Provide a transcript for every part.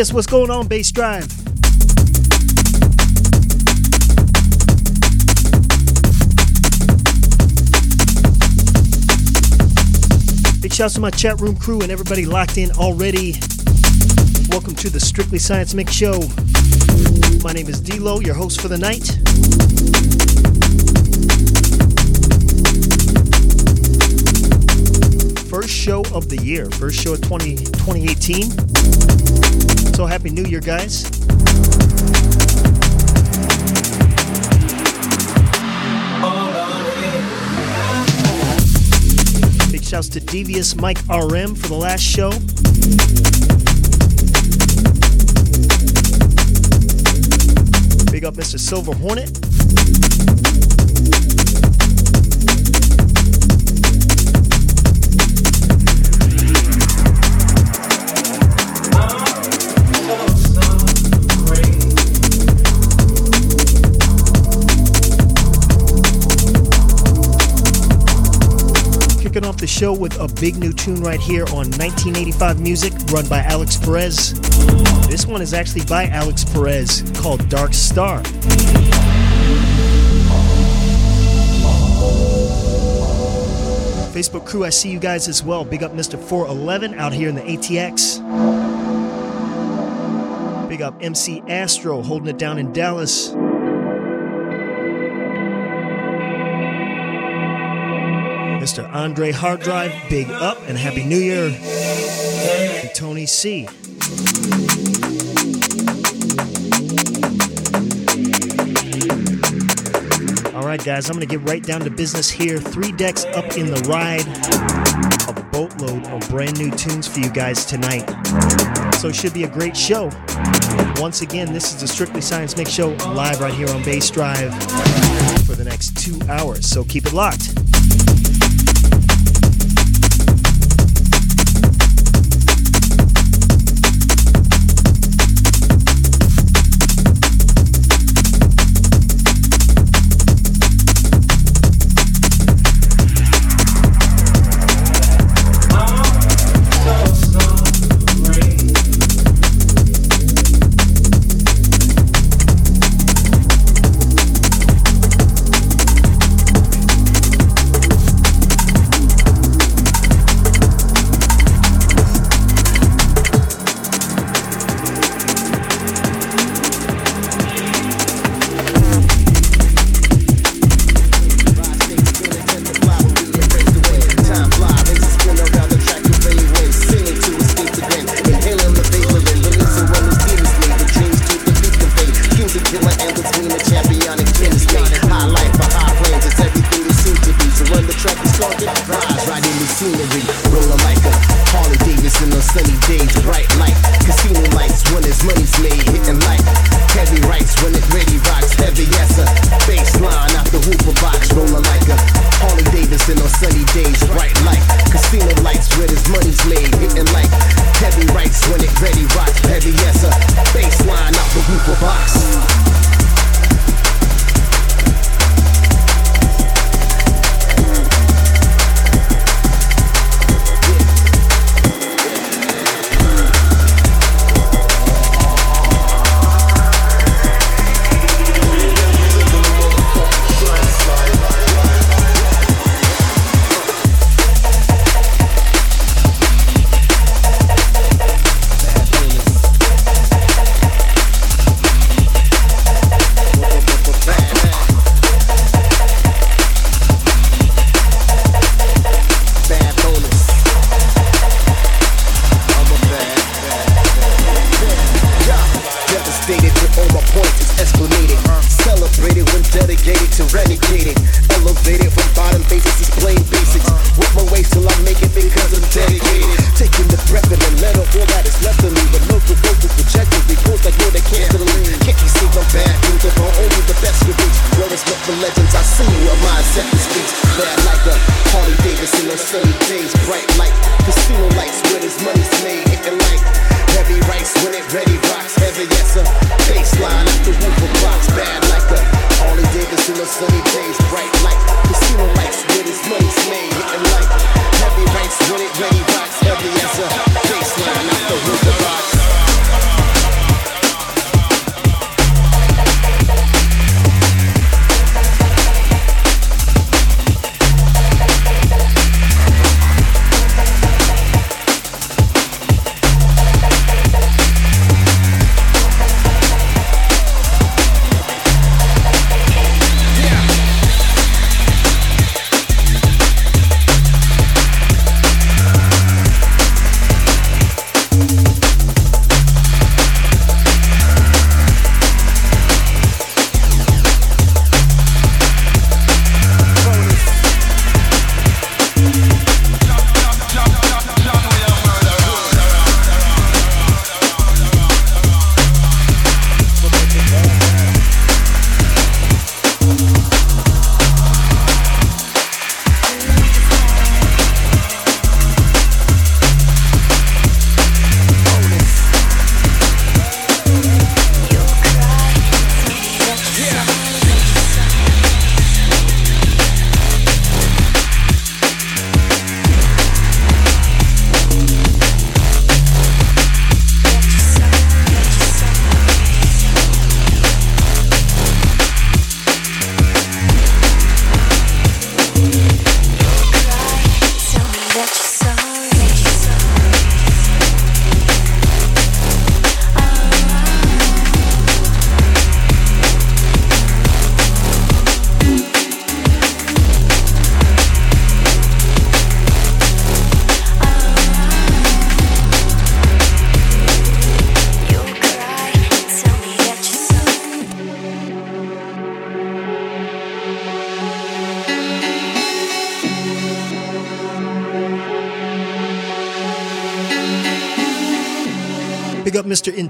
Yes, what's going on, Bassdrive? Big shouts to my chat room crew and everybody locked in already. Welcome to the Strictly Science Mix Show. My name is dLo, your host for the night. First show of the year, first show of 20, 2018. So happy new year, guys. Big shouts to Devious Mike RM for the last show. Big up Mr. Silver Hornet. The show with a big new tune right here on 1985 Music, run by Alex Perez. This one is actually by Alex Perez, called Dark Star. Facebook crew, I see you guys as well. Big up Mr. 411 out here in the ATX. Big up MC Astro holding it down in Dallas. Andre Hard Drive, big up and happy new year. And Tony C. All right, guys, I'm going to get right down to business here. Three decks up in the ride of a boatload of brand new tunes for you guys tonight. So it should be a great show. Once again, this is the Strictly Science Mix Show live right here on Bassdrive for the next two hours. So keep it locked.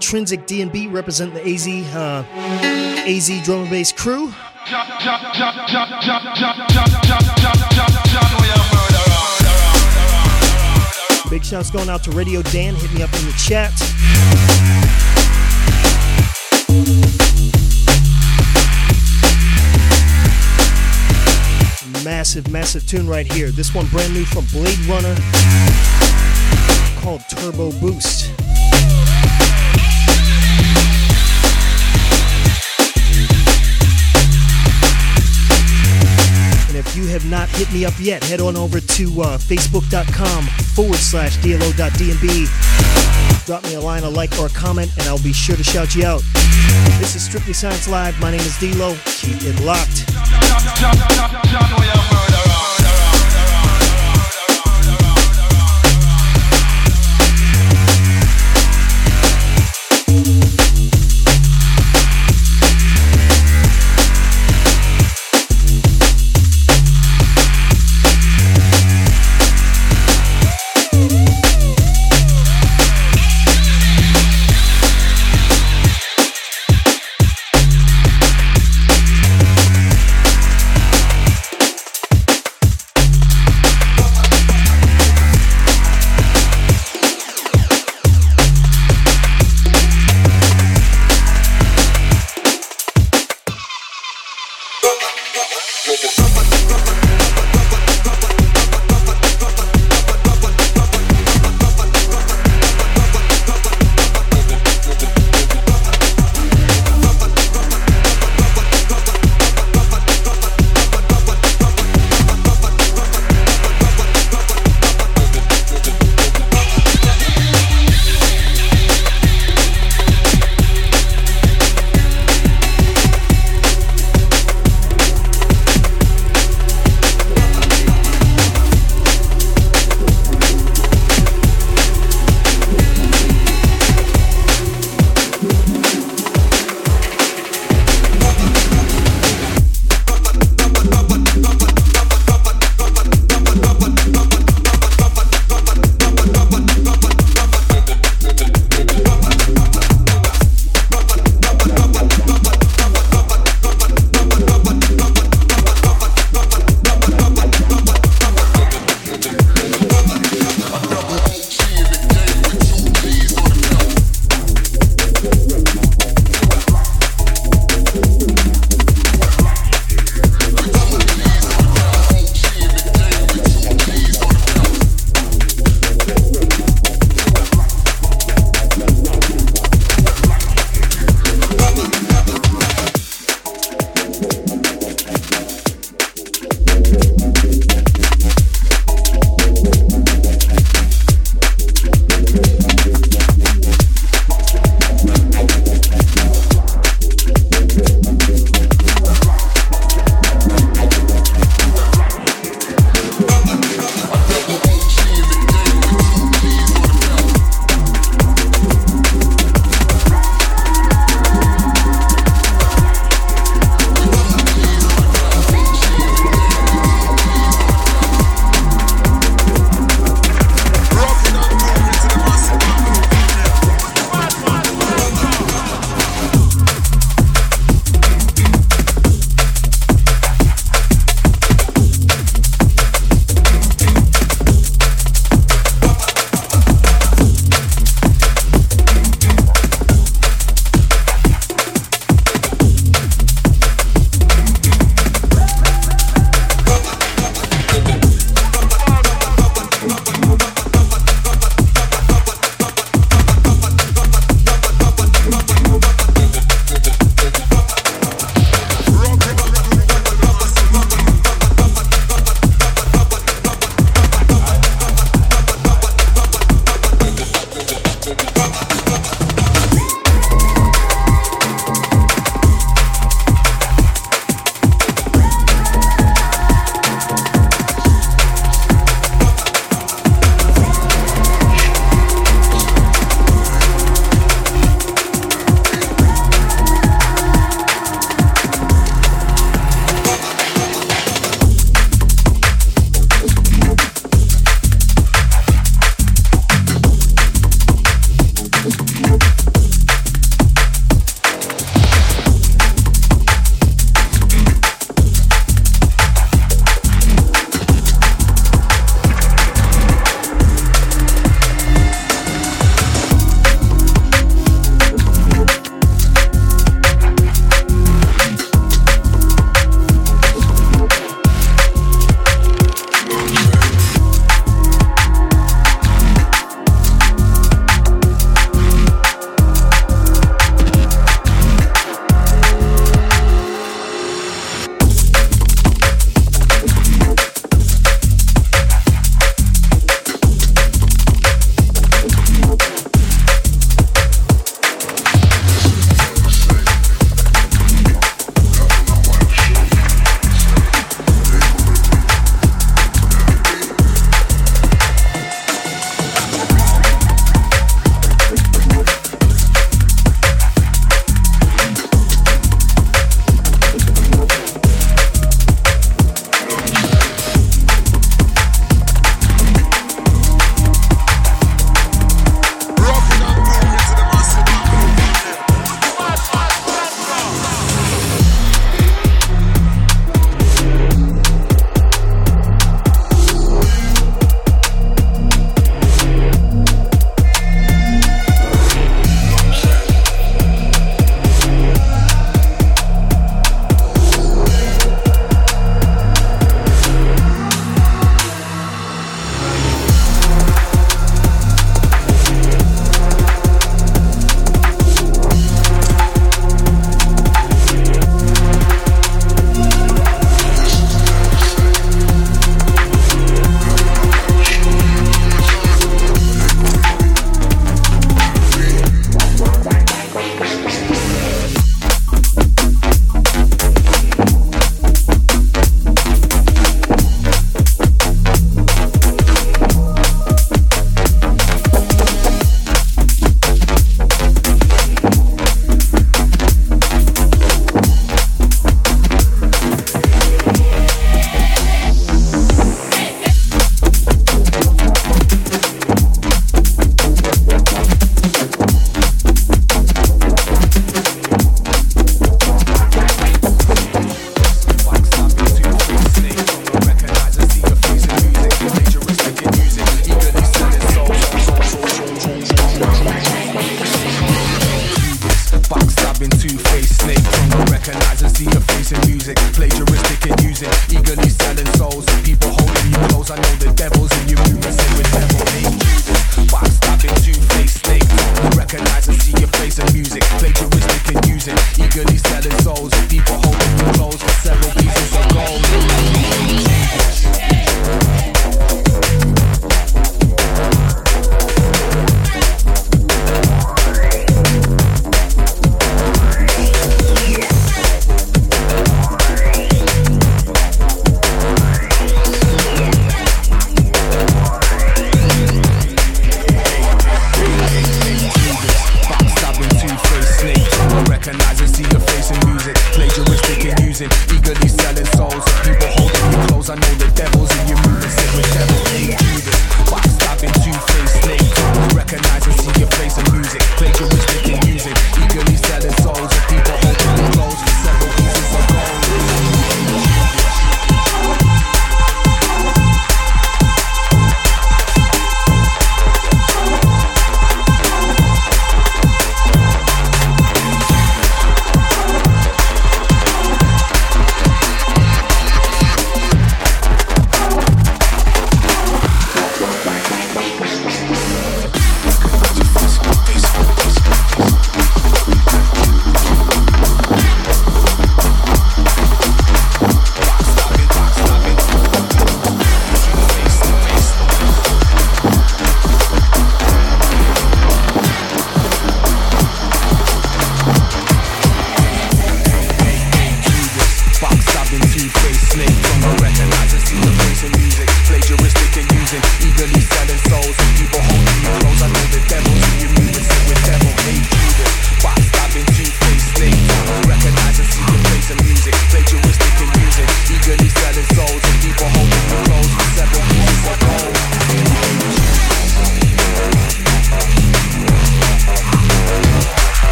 Intrinsic DNB representing the AZ uh, AZ drum and bass crew. Big shouts going out to Radio Dan. Hit me up in the chat. Massive, massive tune right here. This one brand new from Blade Runner called Turbo Boost. You have not hit me up yet, head on over to uh, facebook.com forward slash DLO.DNB. Drop me a line, a like, or a comment, and I'll be sure to shout you out. This is Strictly Science Live. My name is dLo. Keep it locked.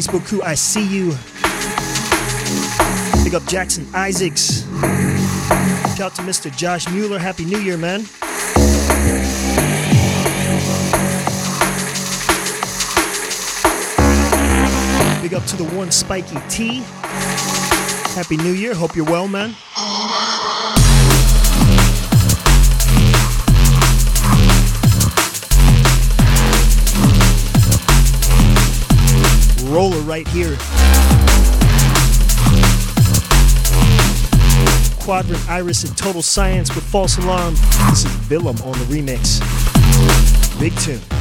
Facebook crew, I see you. Big up Jackson Isaacs. Shout out to Mr. Josh Mueller. Happy New Year, man. Big up to the one Spiky T. Happy New Year. Hope you're well, man. Roller right here. Quadrant Iris and Total Science with False Alarm. This is Willem on the remix. Big tune.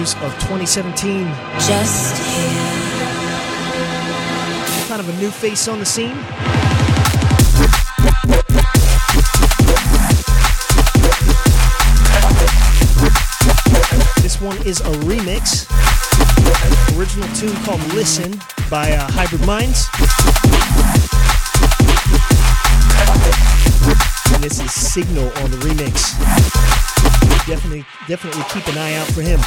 Of 2017. Just here. Kind of a new face on the scene. This one is a remix. Original tune called Listen by uh, Hybrid Minds. And this is Signal on the remix definitely definitely keep an eye out for him.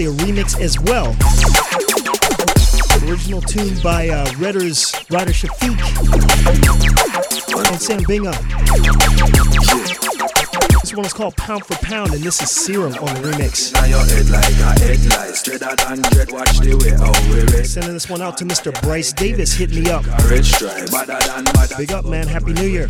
Actually a remix as well. Original tune by uh, Redder's Rider Shafique and Sam Binga. This one is called Pound for Pound, and this is Serum on the remix. Sending this one out to Mr. Bryce Davis. Hit me up. Big up, man. Happy New Year.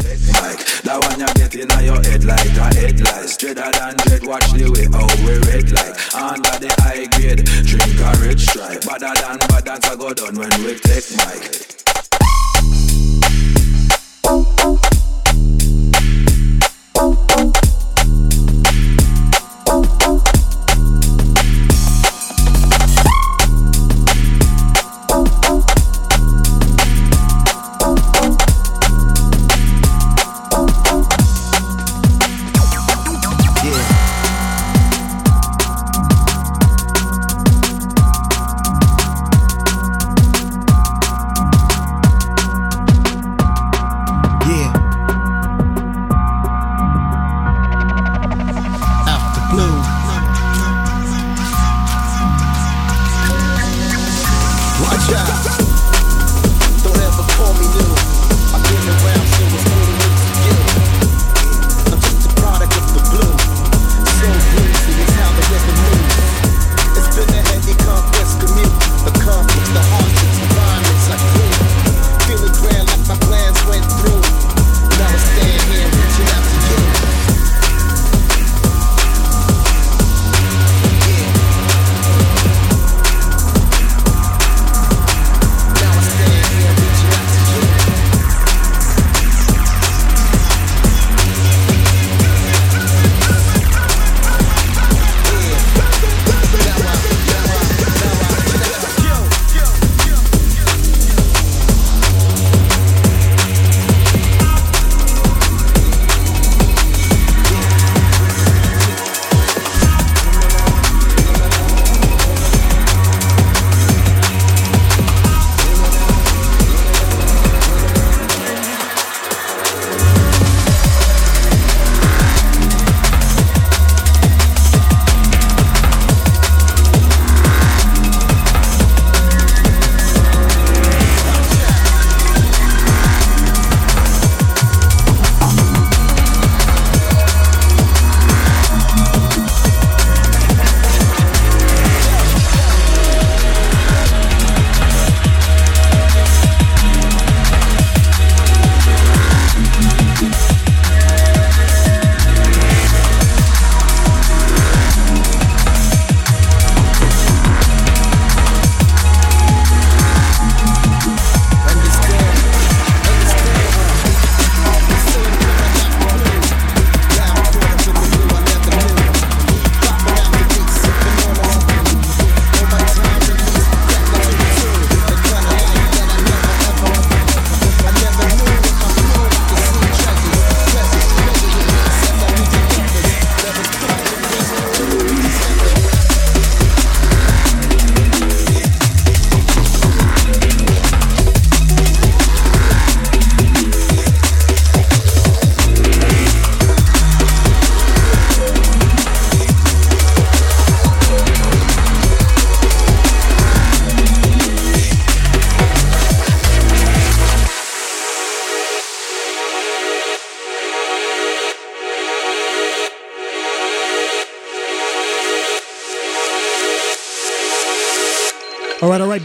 That one you get in your head like a headlight. Straighter than dread, watch the way how we red like. Under the high grade, drink a red stripe. Better than bad dance I go done when we take mic.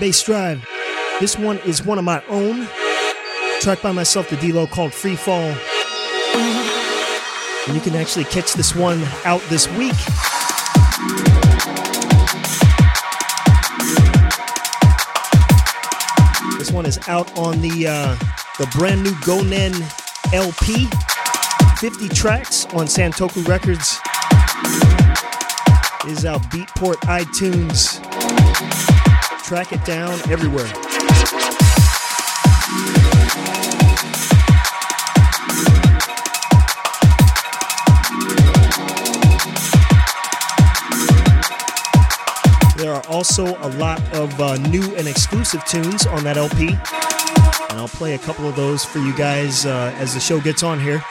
Bassdrive. This one is one of my own. Track by myself, the dLo called Free Fall. And you can actually catch this one out this week. This one is out on the uh, the brand new Gonen LP. 50 tracks on Santoku Records. Is out Beatport, iTunes track it down everywhere. There are also a lot of uh, new and exclusive tunes on that LP, and I'll play a couple of those for you guys uh, as the show gets on here.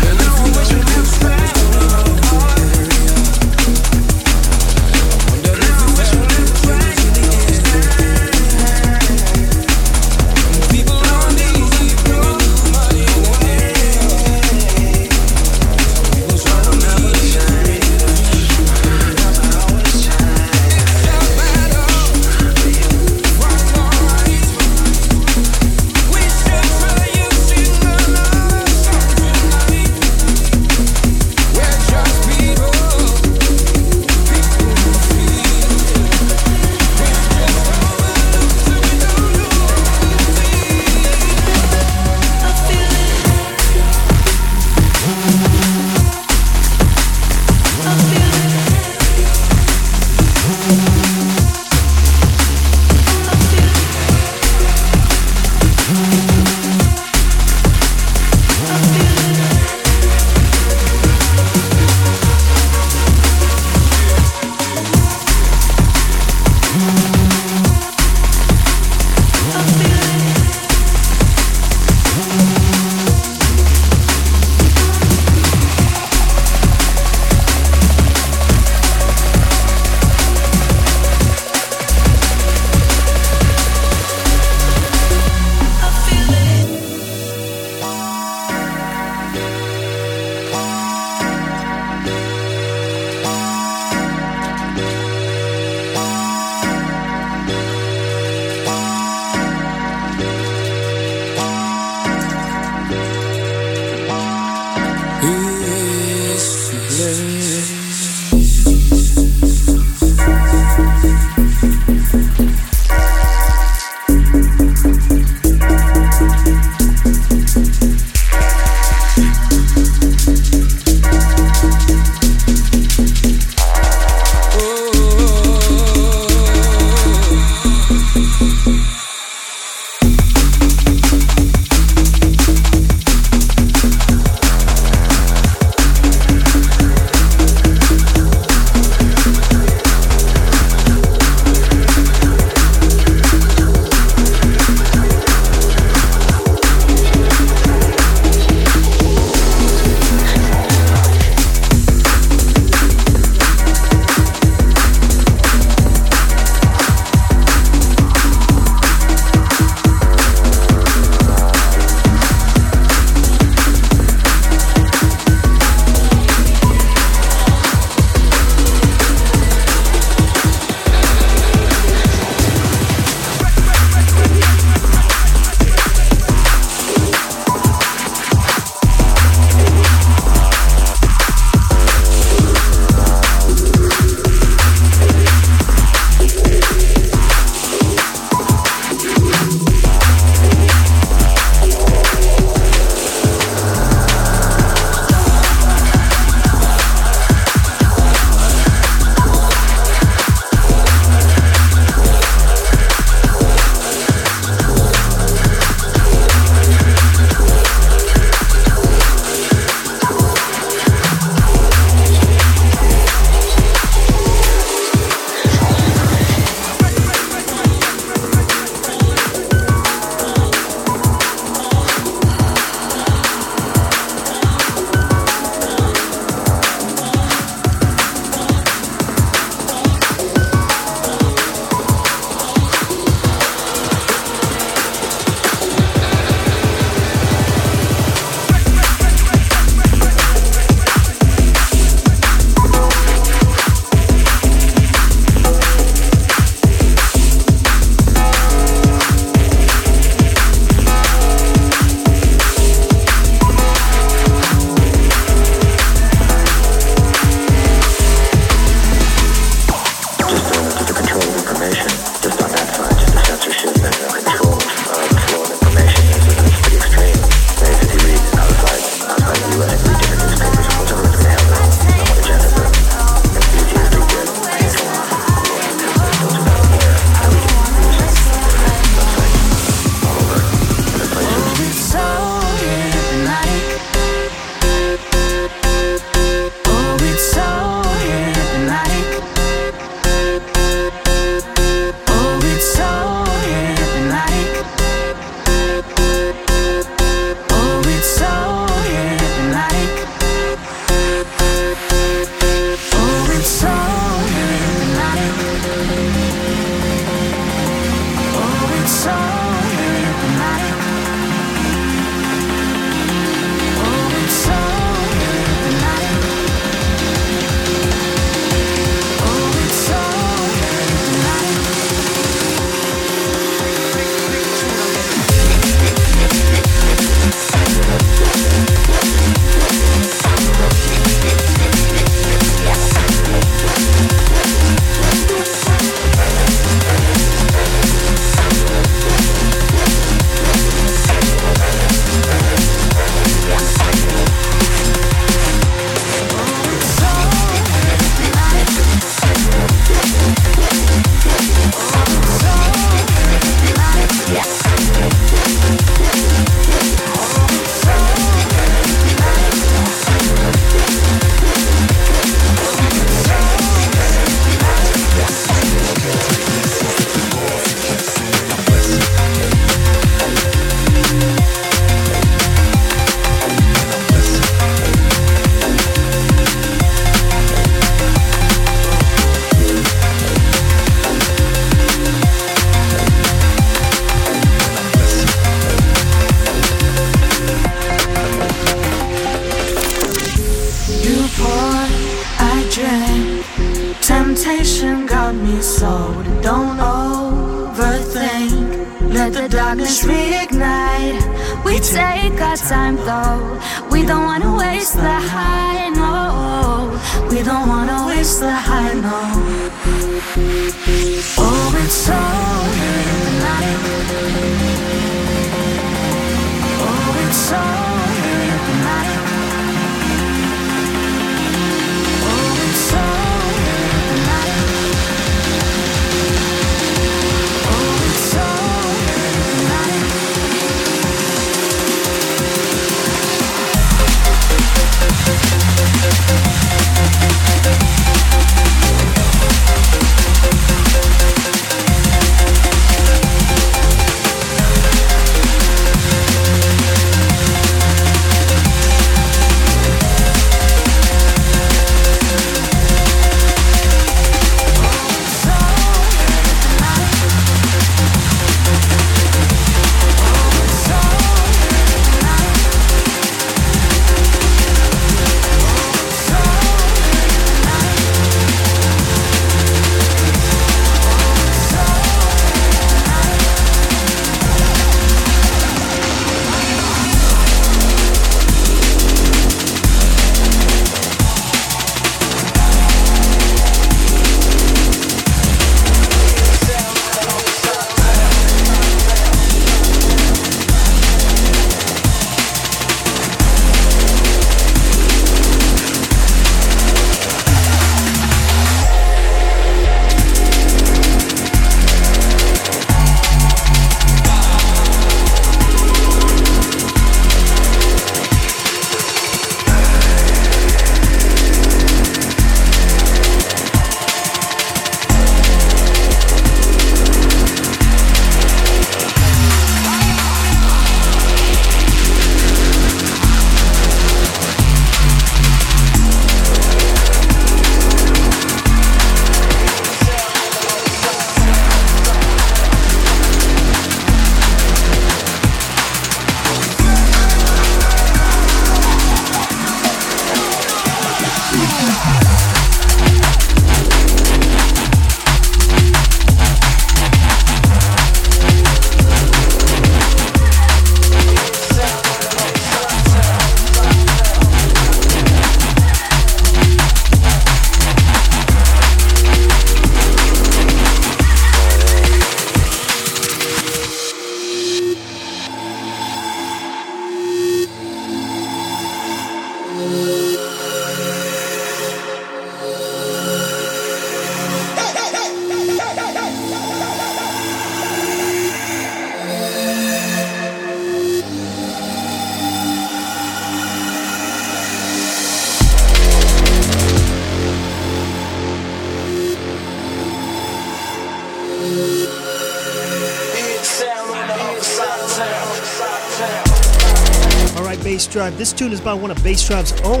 Drive. This tune is by one of Bassdrive's own.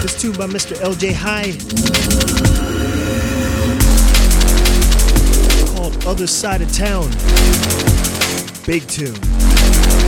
This tune by Mr. LJ High called Other Side of Town. Big tune.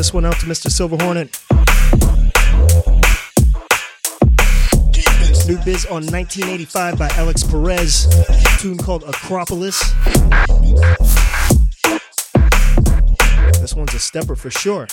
This one out to Mr. Silver Hornet. New Biz on 1985 by Alix Perez. tune called Acropolis. This one's a stepper for sure.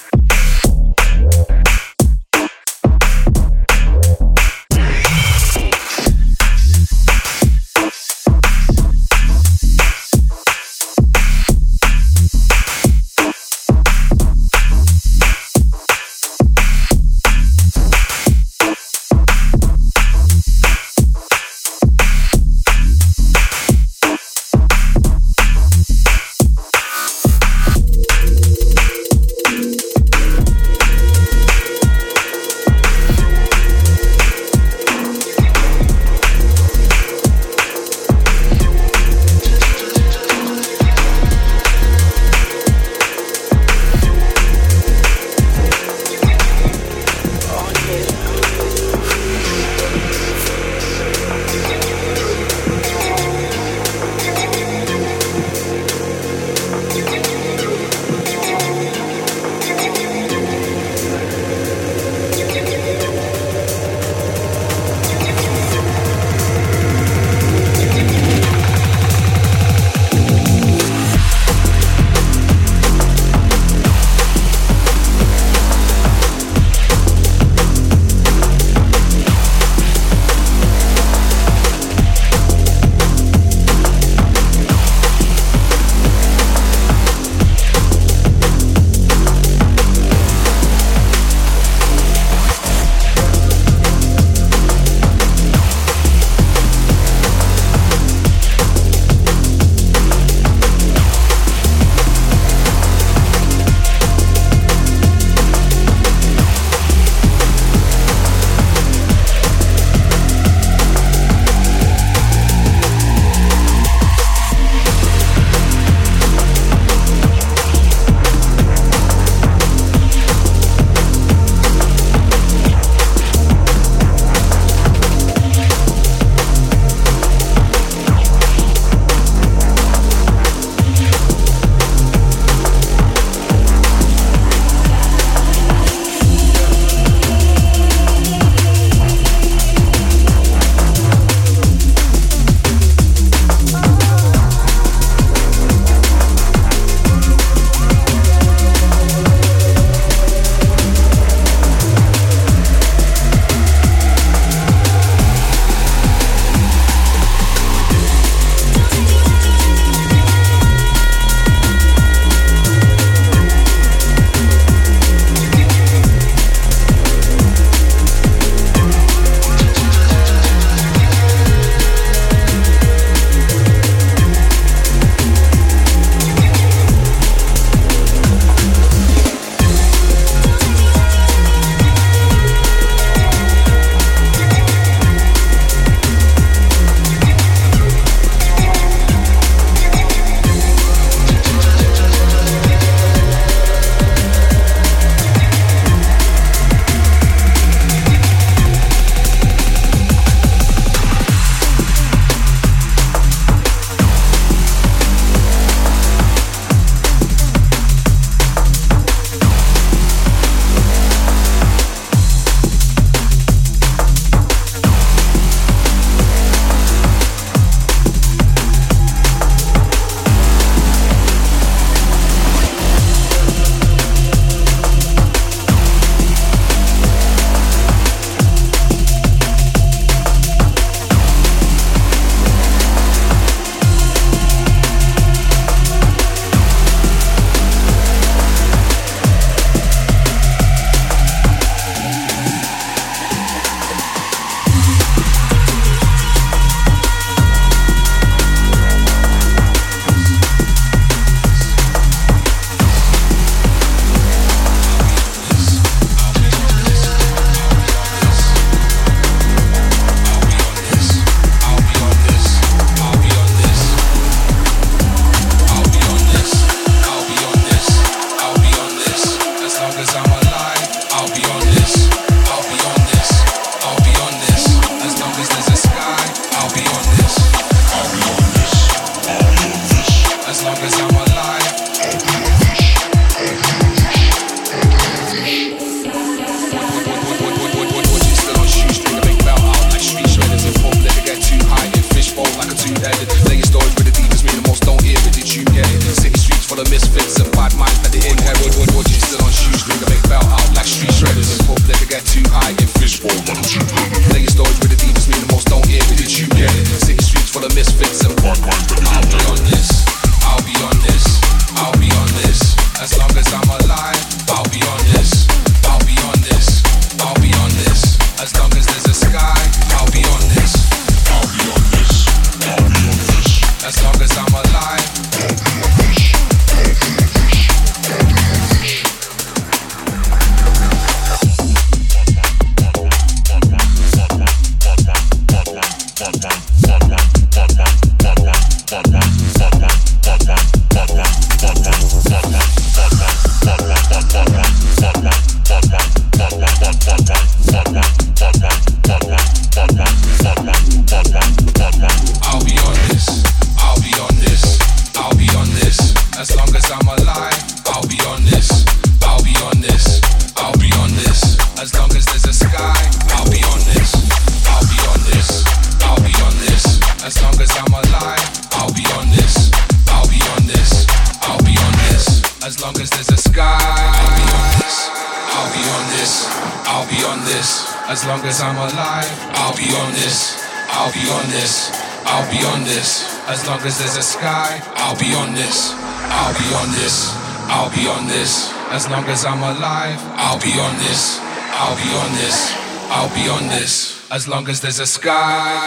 Long as there's a sky.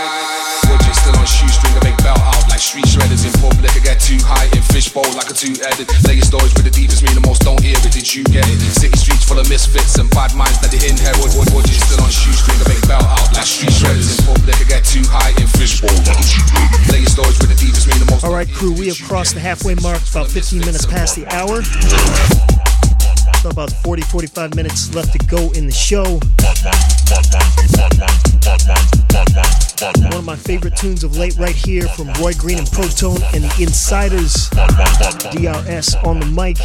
Budget still on shoestring, belt out like street shredders in public. I get too high in fishbowl like a two-headed. Stories with the deepest, mean the most don't hear it. Did you get it? City streets full of misfits and bad minds that they inherit. Budget still on shoestring, belt out like street shredders in public. I get too high in fishbowl like a two-headed. Stories the deepest, mean the most. All right, crew, we have crossed the halfway mark. About 15 minutes past the hour. So about 40, 45 minutes left to go in the show. My favorite tunes of late right here from Roy Green and Protone and the Insiders. DRS on the mic.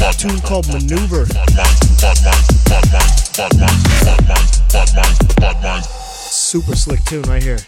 A tune called Maneuver. Super slick tune right here.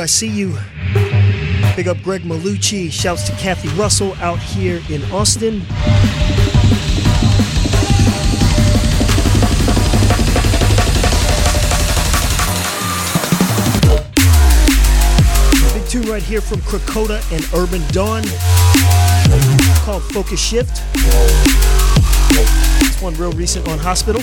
I see you. Big up Greg Malucci. Shouts to Kathy Russell out here in Austin. Big tune right here from Krakota and Urban Dawn called Focus Shift. This one real recent on Hospital.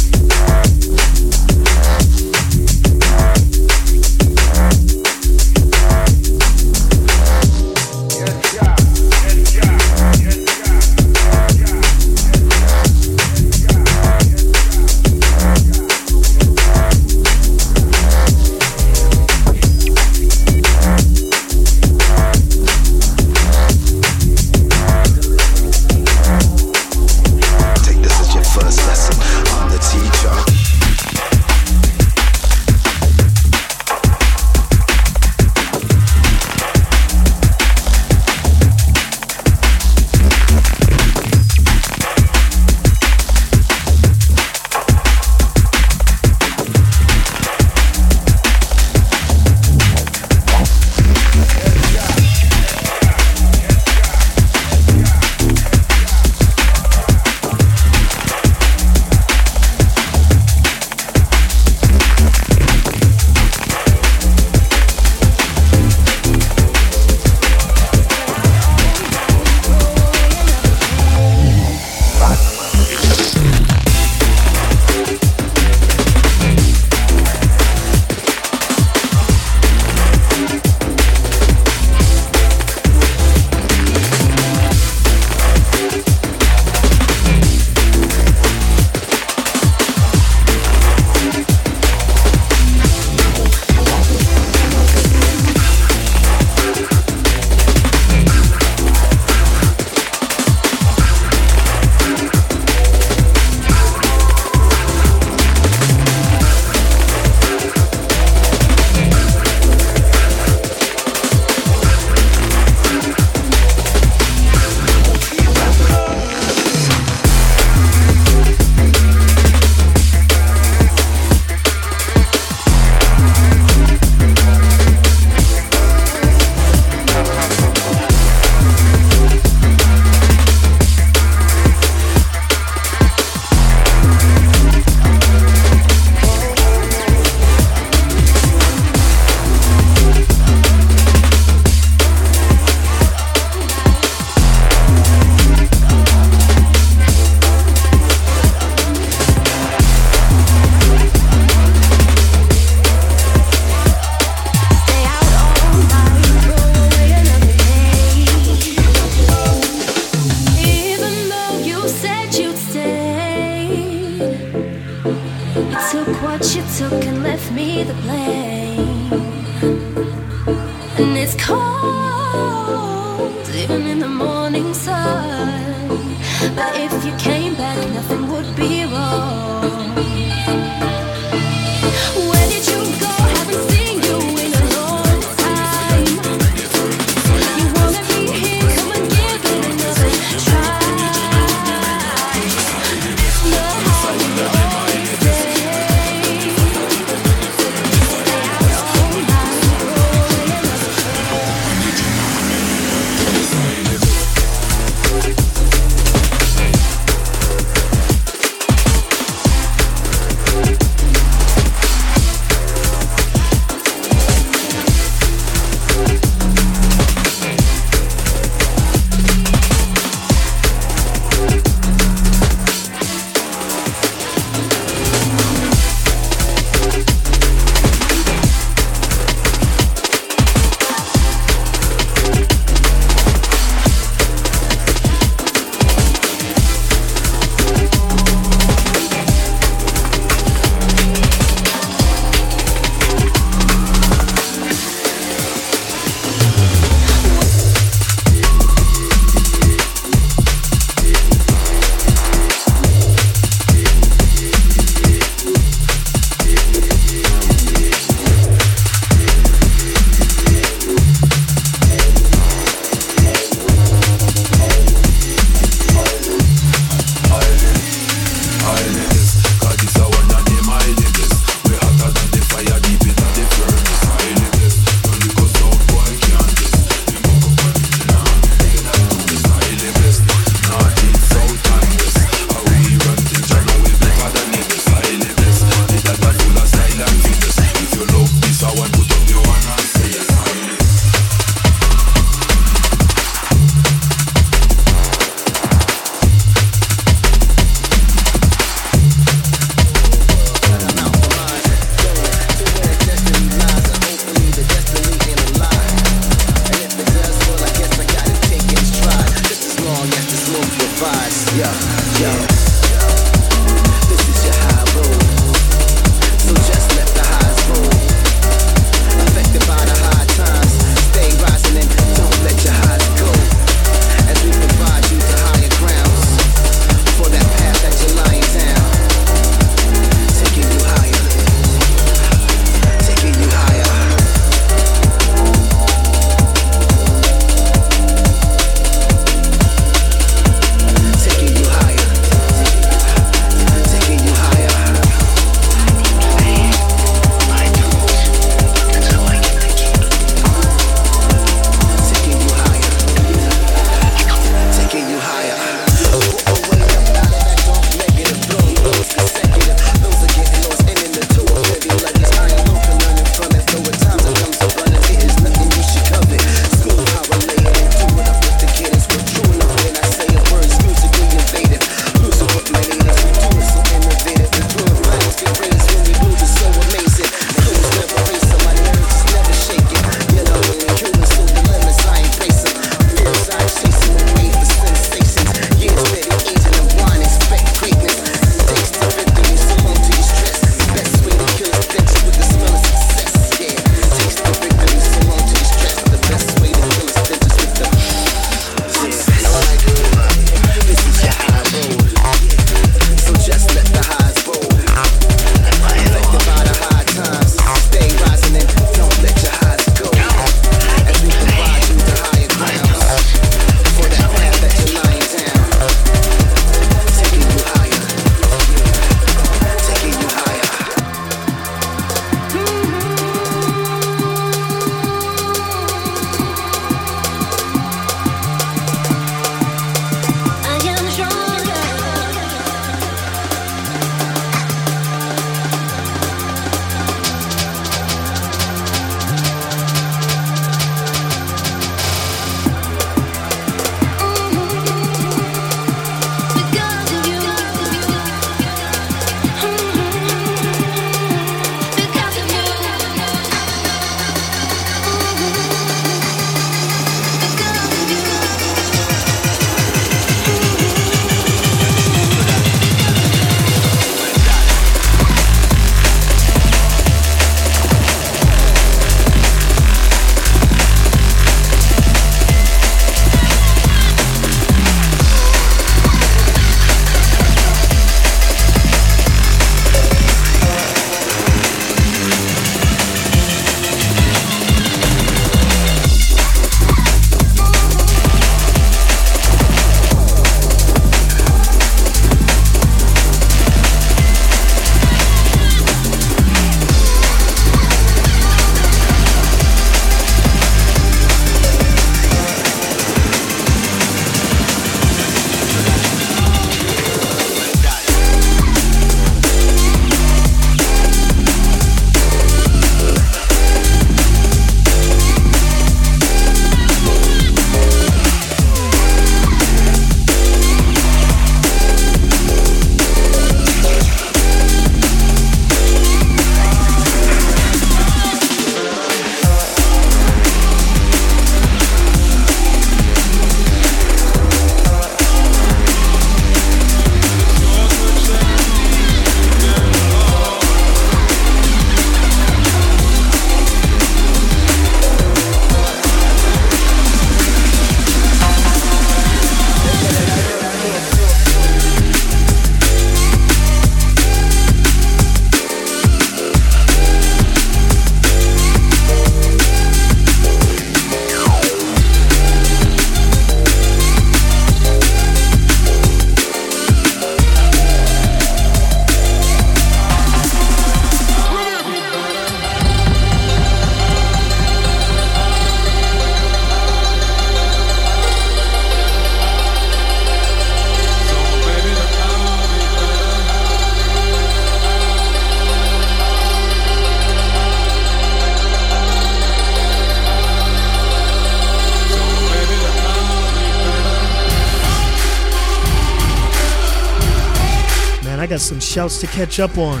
Shouts to catch up on.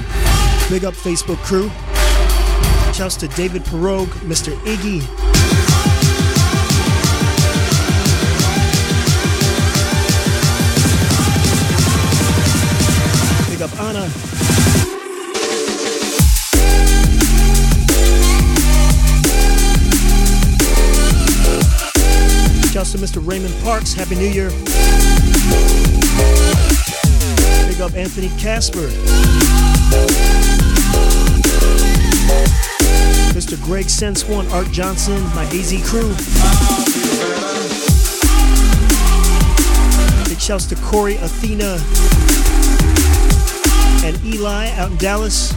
Big up Facebook crew. Shouts to David Perogue, Mr. Iggy. Big up Anna. Shouts to Mr. Raymond Parks. Happy New Year. Up Anthony Casper. Mr. Greg Sense One, Art Johnson, my AZ crew. Big shouts to Corey, Athena, and Eli out in Dallas.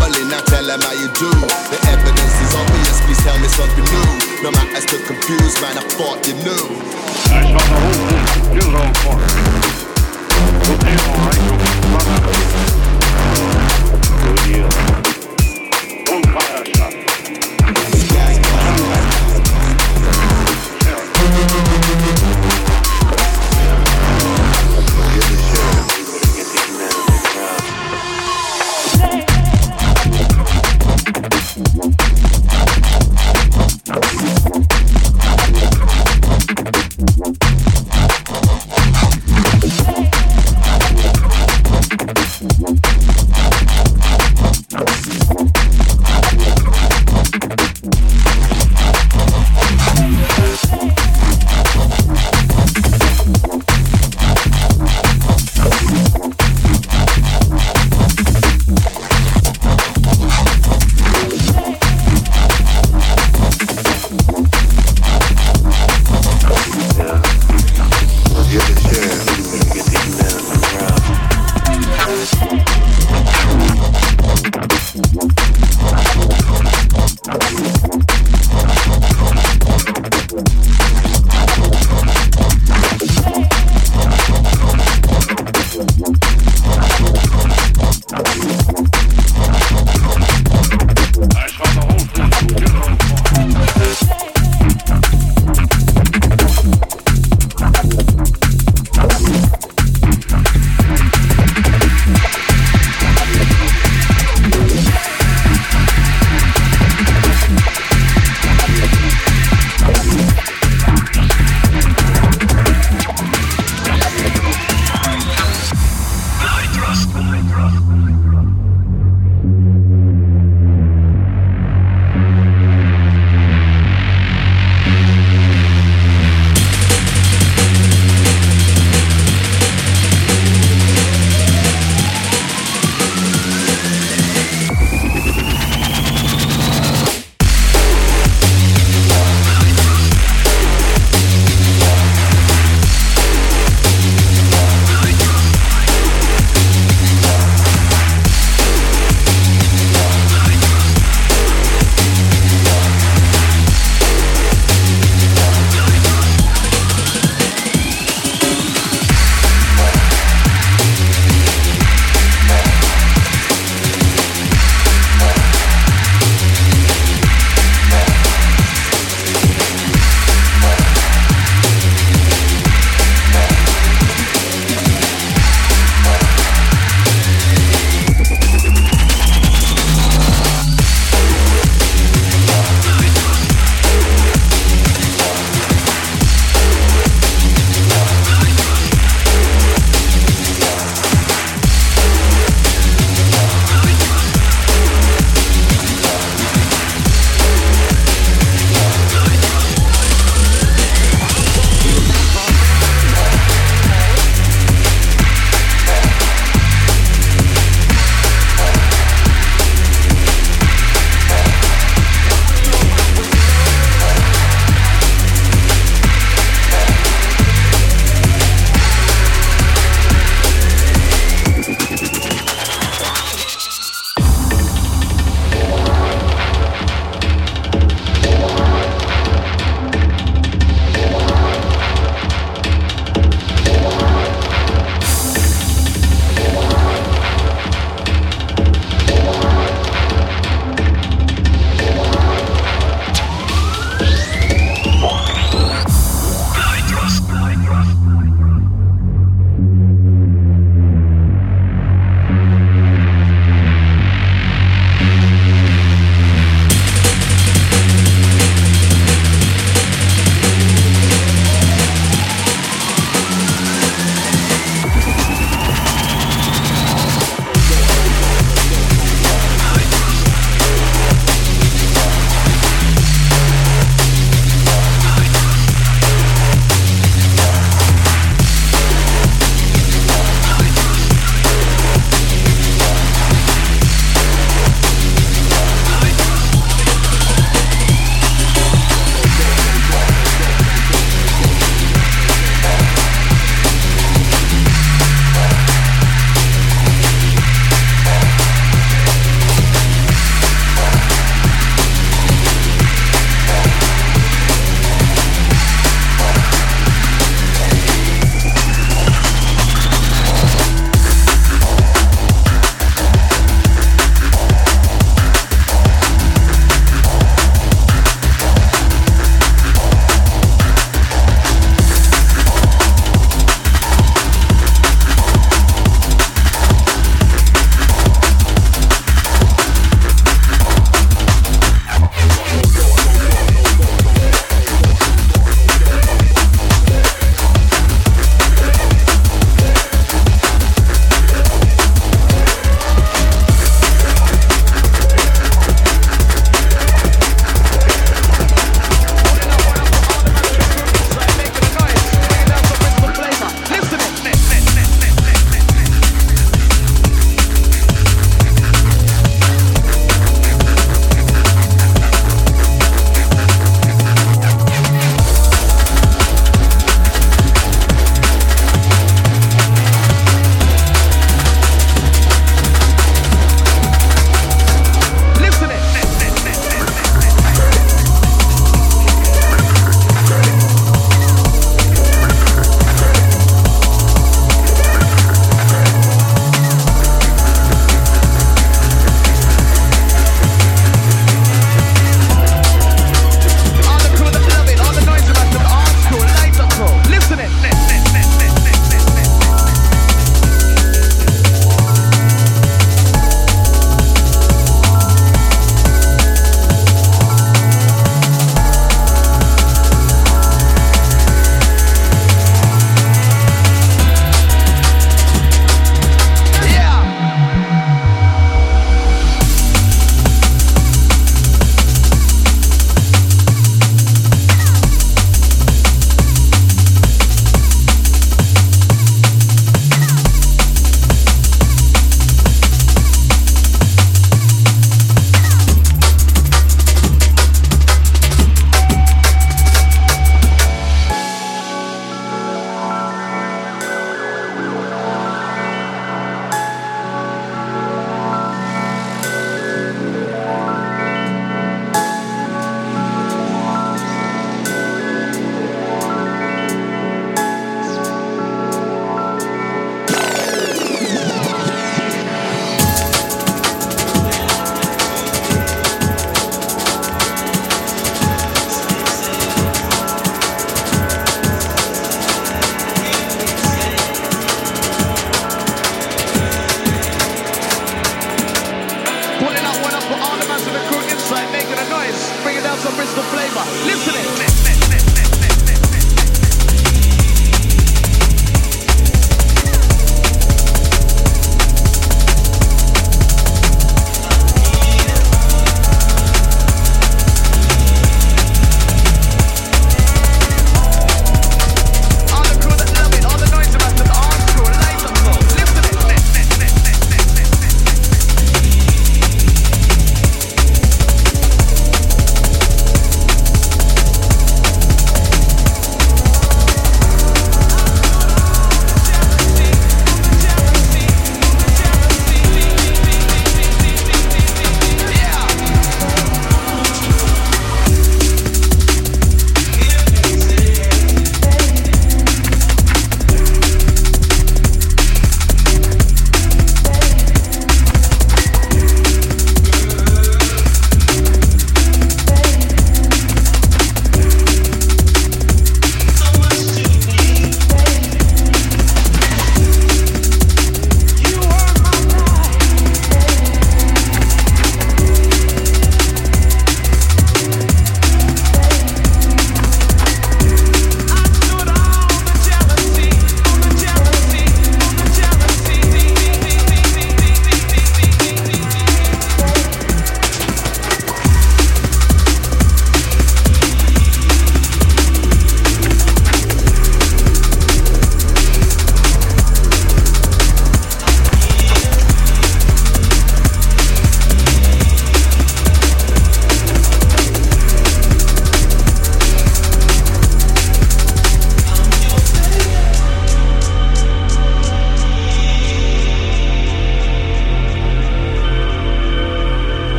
bubbling, now tell them how you do. The evidence is obvious, please tell me something new. No, my eyes confused, man, I thought you knew. I saw the whole thing, all for. Okay, alright. Good deal.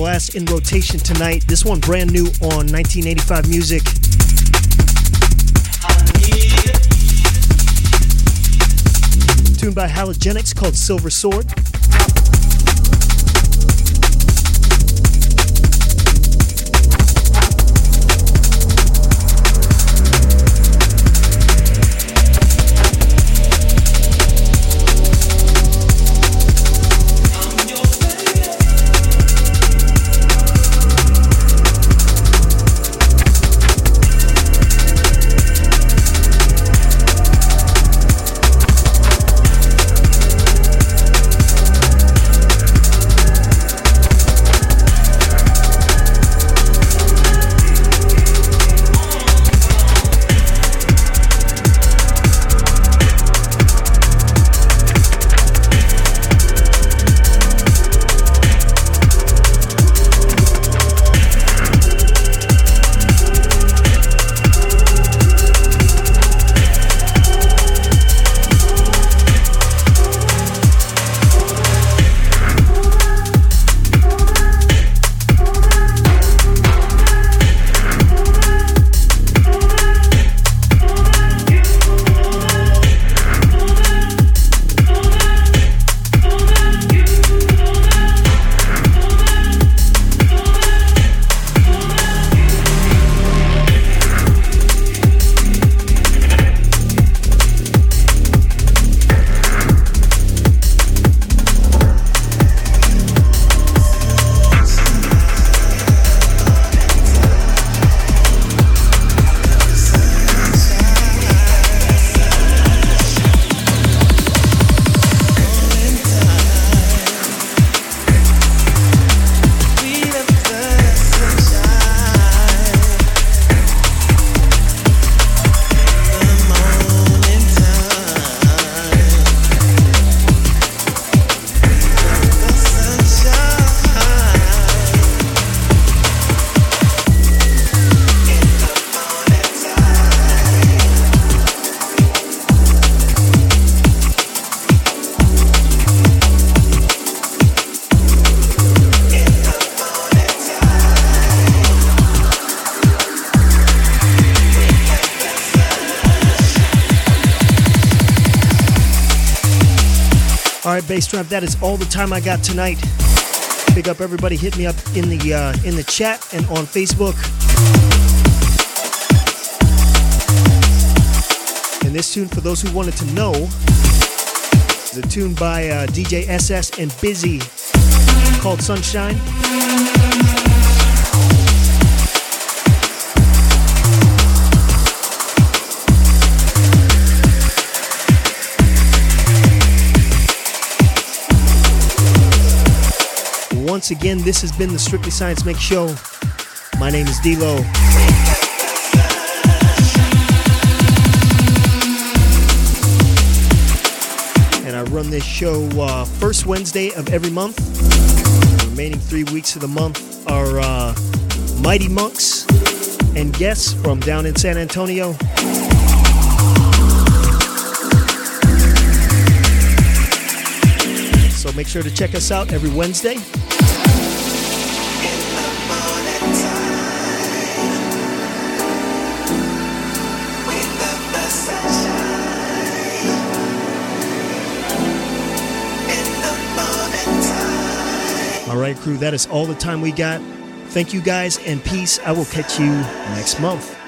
Last in rotation tonight. This one brand new on 1985 Music. Tuned by Halogenix called Silver Sword. That is all the time I got tonight. Big up everybody, hit me up in the uh, in the chat and on Facebook. And this tune, for those who wanted to know, is a tune by uh, DJ SS and Busy called Sunshine. Once again, this has been the Strictly Science Mix Show. My name is dLo. And I run this show uh, first Wednesday of every month. The remaining three weeks of the month are uh, Mighty Monkz and guests from down in San Antonio. So make sure to check us out every Wednesday. Crew, that is all the time we got. Thank you guys and peace. I will catch you next month.